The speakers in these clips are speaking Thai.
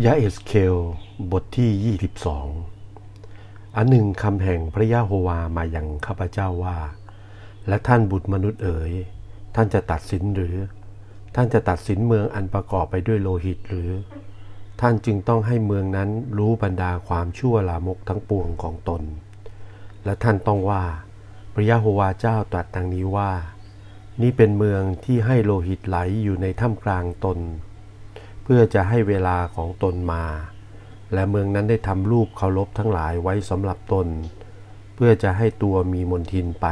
ยาเอสเคล บทที่ 22 อันหนึ่งคำแห่งพระยะโฮวามาอย่างข้าพเจ้าว่า และท่านบุตรมนุษย์เอ๋ย ท่านจะตัดสินหรือ ท่านจะตัดสินเมืองอันประกอบไปด้วยโลหิตหรือ ท่านจึงต้องให้เมืองนั้นรู้บรรดาความชั่วลามกทั้งปวงของตน และท่านต้องว่า พระยะโฮวาเจ้าตรัสดังนี้ว่า นี่เป็นเมืองที่ให้โลหิตไหลอยู่ในถ้ำกลางตน เพื่อจะให้เวลาของตนมา และเมืองนั้นได้ทำรูปเคารพทั้งหลายไว้สำหรับตน เพื่อจะให้ตัวมีมนทินไป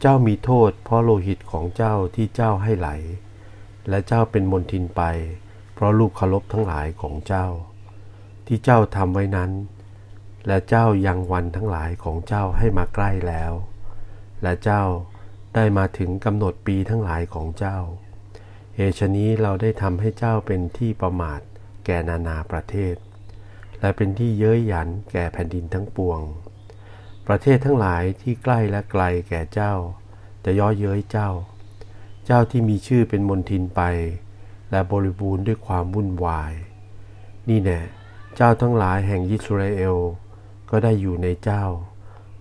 เจ้ามีโทษเพราะโลหิตของเจ้าที่เจ้าให้ไหล และเจ้าเป็นมนทินไป เพราะรูปเคารพทั้งหลายของเจ้า ที่เจ้าทำไว้นั้น และเจ้ายังวันทั้งหลายของเจ้าให้มาใกล้แล้ว และเจ้าได้มาถึงกำหนดปีทั้งหลายของเจ้า เหตุนี้เราได้ทำให้เจ้าเป็นที่ประมาทแก่นานาประเทศ และเป็นที่เย้ยหยันแก่แผ่นดินทั้งปวง ประเทศทั้งหลายที่ใกล้และไกลแก่เจ้า จะย่อเย้ยเจ้า เจ้าที่มีชื่อเป็นมนทินไป และบริบูรณ์ด้วยความวุ่นวาย นี่แน่เจ้าทั้งหลายแห่งยิสราเอลก็ได้อยู่ในเจ้า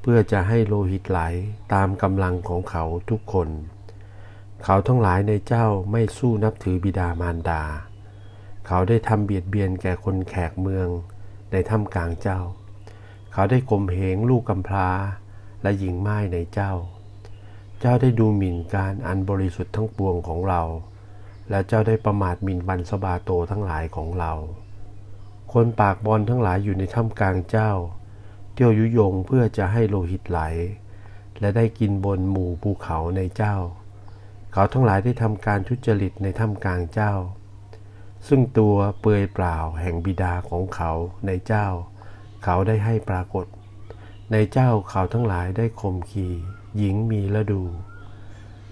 เพื่อจะให้โลหิตไหลตามกำลังของเขาทุกคน เขาทั้งหลายในเจ้าไม่สู้นับถือบิดามารดา เขาได้ทำเบียดเบียนแก่คนแขกเมือง ในถ้ำกลางเจ้า เขาได้ข่มเหงลูกกำพร้าและหญิงไม้ในเจ้า เจ้าได้ดูหมิ่นการอันบริสุทธิ์ทั้งปวงของเรา และเจ้าได้ประมาทหมิ่นบันสบาโตทั้งหลายของเรา คนปากบอลทั้งหลายอยู่ในถ้ำกลางเจ้า เที่ยวยุยงเพื่อจะให้โลหิตไหล และได้กินบนหมู่ภูเขาในเจ้า เขาทั้งหลายได้ทำการทุจริตในถ้ำกลางเจ้า ซึ่งตัวเปลือยเปล่าแห่งบิดาของเขาในเจ้า เขาได้ให้ปรากฏ ในเจ้าเขาทั้งหลายได้ข่มขีหญิงมีละดู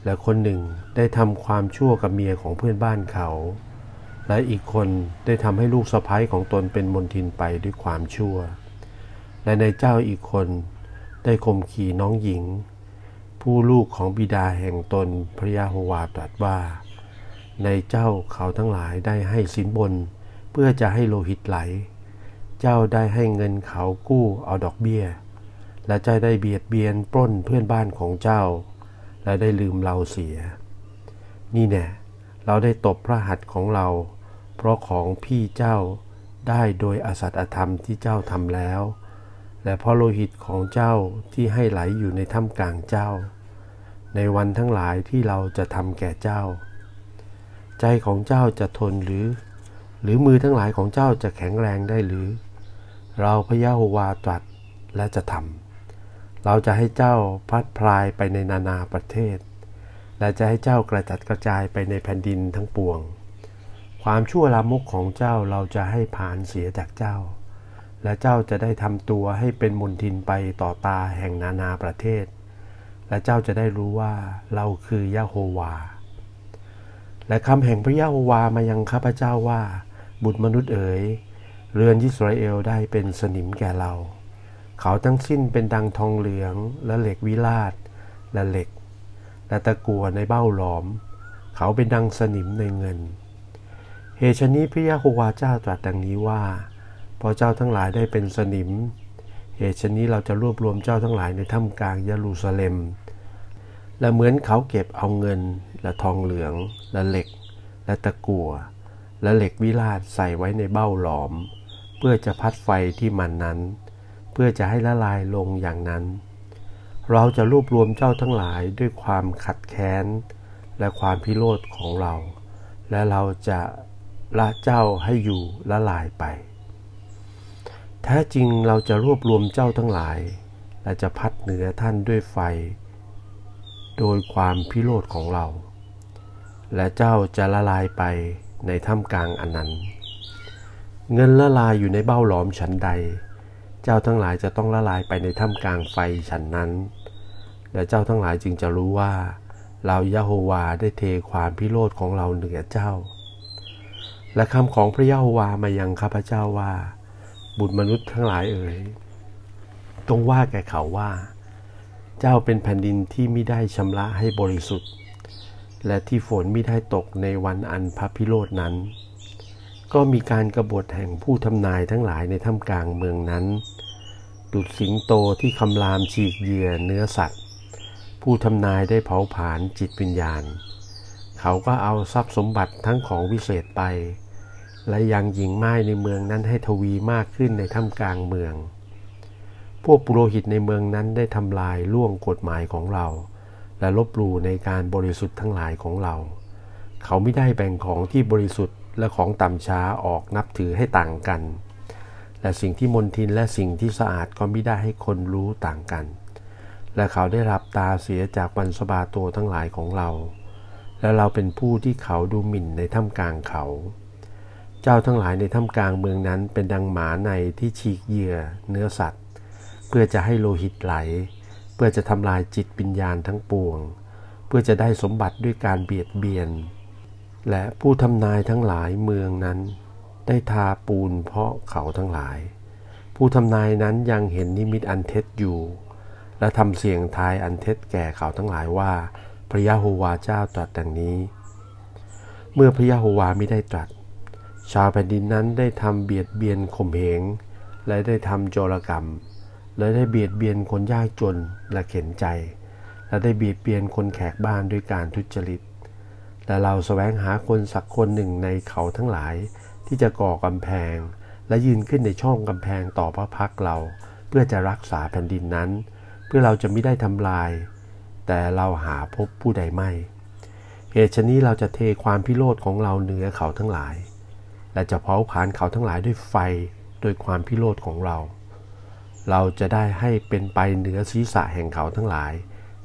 และคนหนึ่งได้ทำความชั่วกับเมียของเพื่อนบ้านเขา และอีกคนได้ทำให้ลูกสะพ้ายของตนเป็นมนทินไปด้วยความชั่ว และในเจ้าอีกคนได้ข่มขีน้องหญิง ผู้ลูกของบิดาแห่งตนพระยาโฮวาตรัสว่า ในเจ้าเขาทั้งหลายได้ให้สินบน เพื่อจะให้โลหิตไหล เจ้าได้ให้เงินเขากู้เอาดอกเบี้ย และเจ้าได้เบียดเบียนปล้นเพื่อนบ้านของเจ้า และได้ลืมเราเสีย นี่แน่เราได้ตบพระหัตถ์ของเรา เพราะของพี่เจ้าได้โดยอสัตธรรมที่เจ้าทำแล้ว และเพราะโลหิตของเจ้าที่ให้ไหลอยู่ในถ้ำกลางเจ้า ในวันทั้งหลายที่เราจะทำแก่เจ้า ใจของเจ้าจะทนหรือ หรือมือทั้งหลายของเจ้าจะแข็งแรงได้หรือ เราพระยะโฮวาตรัสและจะทำเราจะให้เจ้าพัดพลายไปในนานาประเทศ และจะให้เจ้ากระจัดกระจายไปในแผ่นดินทั้งปวง ความชั่วลามกของเจ้าเราจะให้ผ่านเสียจากเจ้า และเจ้าจะได้ทำตัวให้เป็นมนทินไปต่อตาแห่งนานาประเทศ และเจ้าจะได้รู้ว่าเราคือยะโฮวา และคำแห่งพระยะโฮวามายังข้าพเจ้าว่า บุตรมนุษย์เอ๋ย เรือนยิสราเอลได้เป็นสนิมแก่เรา เขาทั้งสิ้นเป็นดังทองเหลืองและเหล็กวิลาดและเหล็ก และตะกัวในเบ้าหลอม เขาเป็นดังสนิมในเงินเหตุนี้พระยะโฮวาเจ้าตรัสดังนี้ว่า พอเจ้าทั้งหลายได้เป็นสนิม เหตุชนี้เราจะรวบรวมเจ้าทั้งหลายในถ้ำกลางเยรูซาเล็ม และเหมือนเขาเก็บเอาเงิน และทองเหลือง และเหล็ก และตะกั่ว และเหล็กวิลาศใส่ไว้ในเบ้าหลอม เพื่อจะพัดไฟที่มันนั้น เพื่อจะให้ละลายลงอย่างนั้น เราจะรวบรวมเจ้าทั้งหลายด้วยความขัดแค้น และความพิโรธของเรา และเราจะละเจ้าให้อยู่ละลายไป แท้จริงเราจะรวบรวมเจ้าทั้งหลาย และจะพัดเหนือท่านด้วยไฟ โดยความพิโรธของเรา และเจ้าจะละลายไปในถ้ำกลางอันนั้น เงินละลายอยู่ในเบ้าหลอมฉันใด เจ้าทั้งหลายจะต้องละลายไปในถ้ำกลางไฟฉันนั้น และเจ้าทั้งหลายจึงจะรู้ว่า เรายะโฮวาได้เทความพิโรธของเราเหนือเจ้า และคำของพระยะโฮวามายังข้าพเจ้าว่า บุตรมนุษย์ทั้งหลายเอ่ยต้องว่าแก่เขาว่า เจ้าเป็นแผ่นดินที่ไม่ได้ชำระให้บริสุทธิ์ และที่ฝนไม่ได้ตกในวันอันพระพิโรธนั้น ก็มีการกรบฏแห่งผู้ทำนายทั้งหลายในถ้ำกลางเมืองนั้นดุดสิงโตที่คำรามฉีกเหยื่อเนื้อสัตว์ ผู้ทำนายได้เผาผลาญจิตวิญญาณ เขาก็เอาทรัพย์สมบัติทั้งของวิเศษไป และยังหญิงไม้ในเมืองนั้นให้ทวีมากขึ้นในถ้ำกลางเมือง พวกปุโรหิตในเมืองนั้นได้ทำลายล่วงกฎหมายของเรา และลบหลู่ในการบริสุทธิ์ทั้งหลายของเรา เขาไม่ได้แบ่งของที่บริสุทธิ์และของต่ำช้าออกนับถือให้ต่างกัน และสิ่งที่มนทินและสิ่งที่สะอาดก็ไม่ได้ให้คนรู้ต่างกัน และเขาได้รับตาเสียจากวันสบาโตทั้งหลายของเรา และเราเป็นผู้ที่เขาดูหมิ่นในถ้ำกลางเขา เจ้าทั้งหลายในถ้ำกลางเมืองนั้นเป็นดังหมาในที่ฉีกเหยื่อเนื้อสัตว์ เพื่อจะให้โลหิตไหล เพื่อจะทำลายจิตวิญญาณทั้งปวง เพื่อจะได้สมบัติด้วยการเบียดเบียน และผู้ทำนายทั้งหลายเมืองนั้น ได้ทาปูนเพราะเขาทั้งหลาย ผู้ทำนายนั้นยังเห็นนิมิตอันเท็จอยู่ และทำเสียงทายอันเท็จแก่เขาทั้งหลายว่า พระยะโฮวาเจ้าตรัสดังนี้ เมื่อพระยะโฮวาไม่ได้ตรัส ชาวแผ่นดินนั้นได้ทำเบียดเบียนข่มเหง และได้ทำโจรกรรม และได้เบียดเบียนคนยากจนและเข็นใจ และได้เบียดเบียนคนแขกบ้านด้วยการทุจริตแต่เราสแสวงหาคนสักคนหนึ่งในเขาทั้งหลายที่จะก่อกำแพง และยืนขึ้นในช่องกำแพงต่อพระพักเรา เพื่อจะรักษาแผ่นดินนั้น เพื่อเราจะไม่ได้ทำลาย แต่เราหาพบผู้ใดไม่ เหตุฉนี้เราจะเทความพิโรธของเราเหนือเขาทั้งหลาย และจะเผาผลาญเขาทั้งหลายด้วยไฟโดยความพิโรธของเรา เราจะได้ให้เป็นไปเหนือศีรษะแห่งเขาทั้งหลาย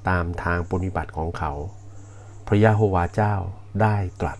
ตามทางปฏิบัติของเขา พระยะโฮวาเจ้าได้ตรัส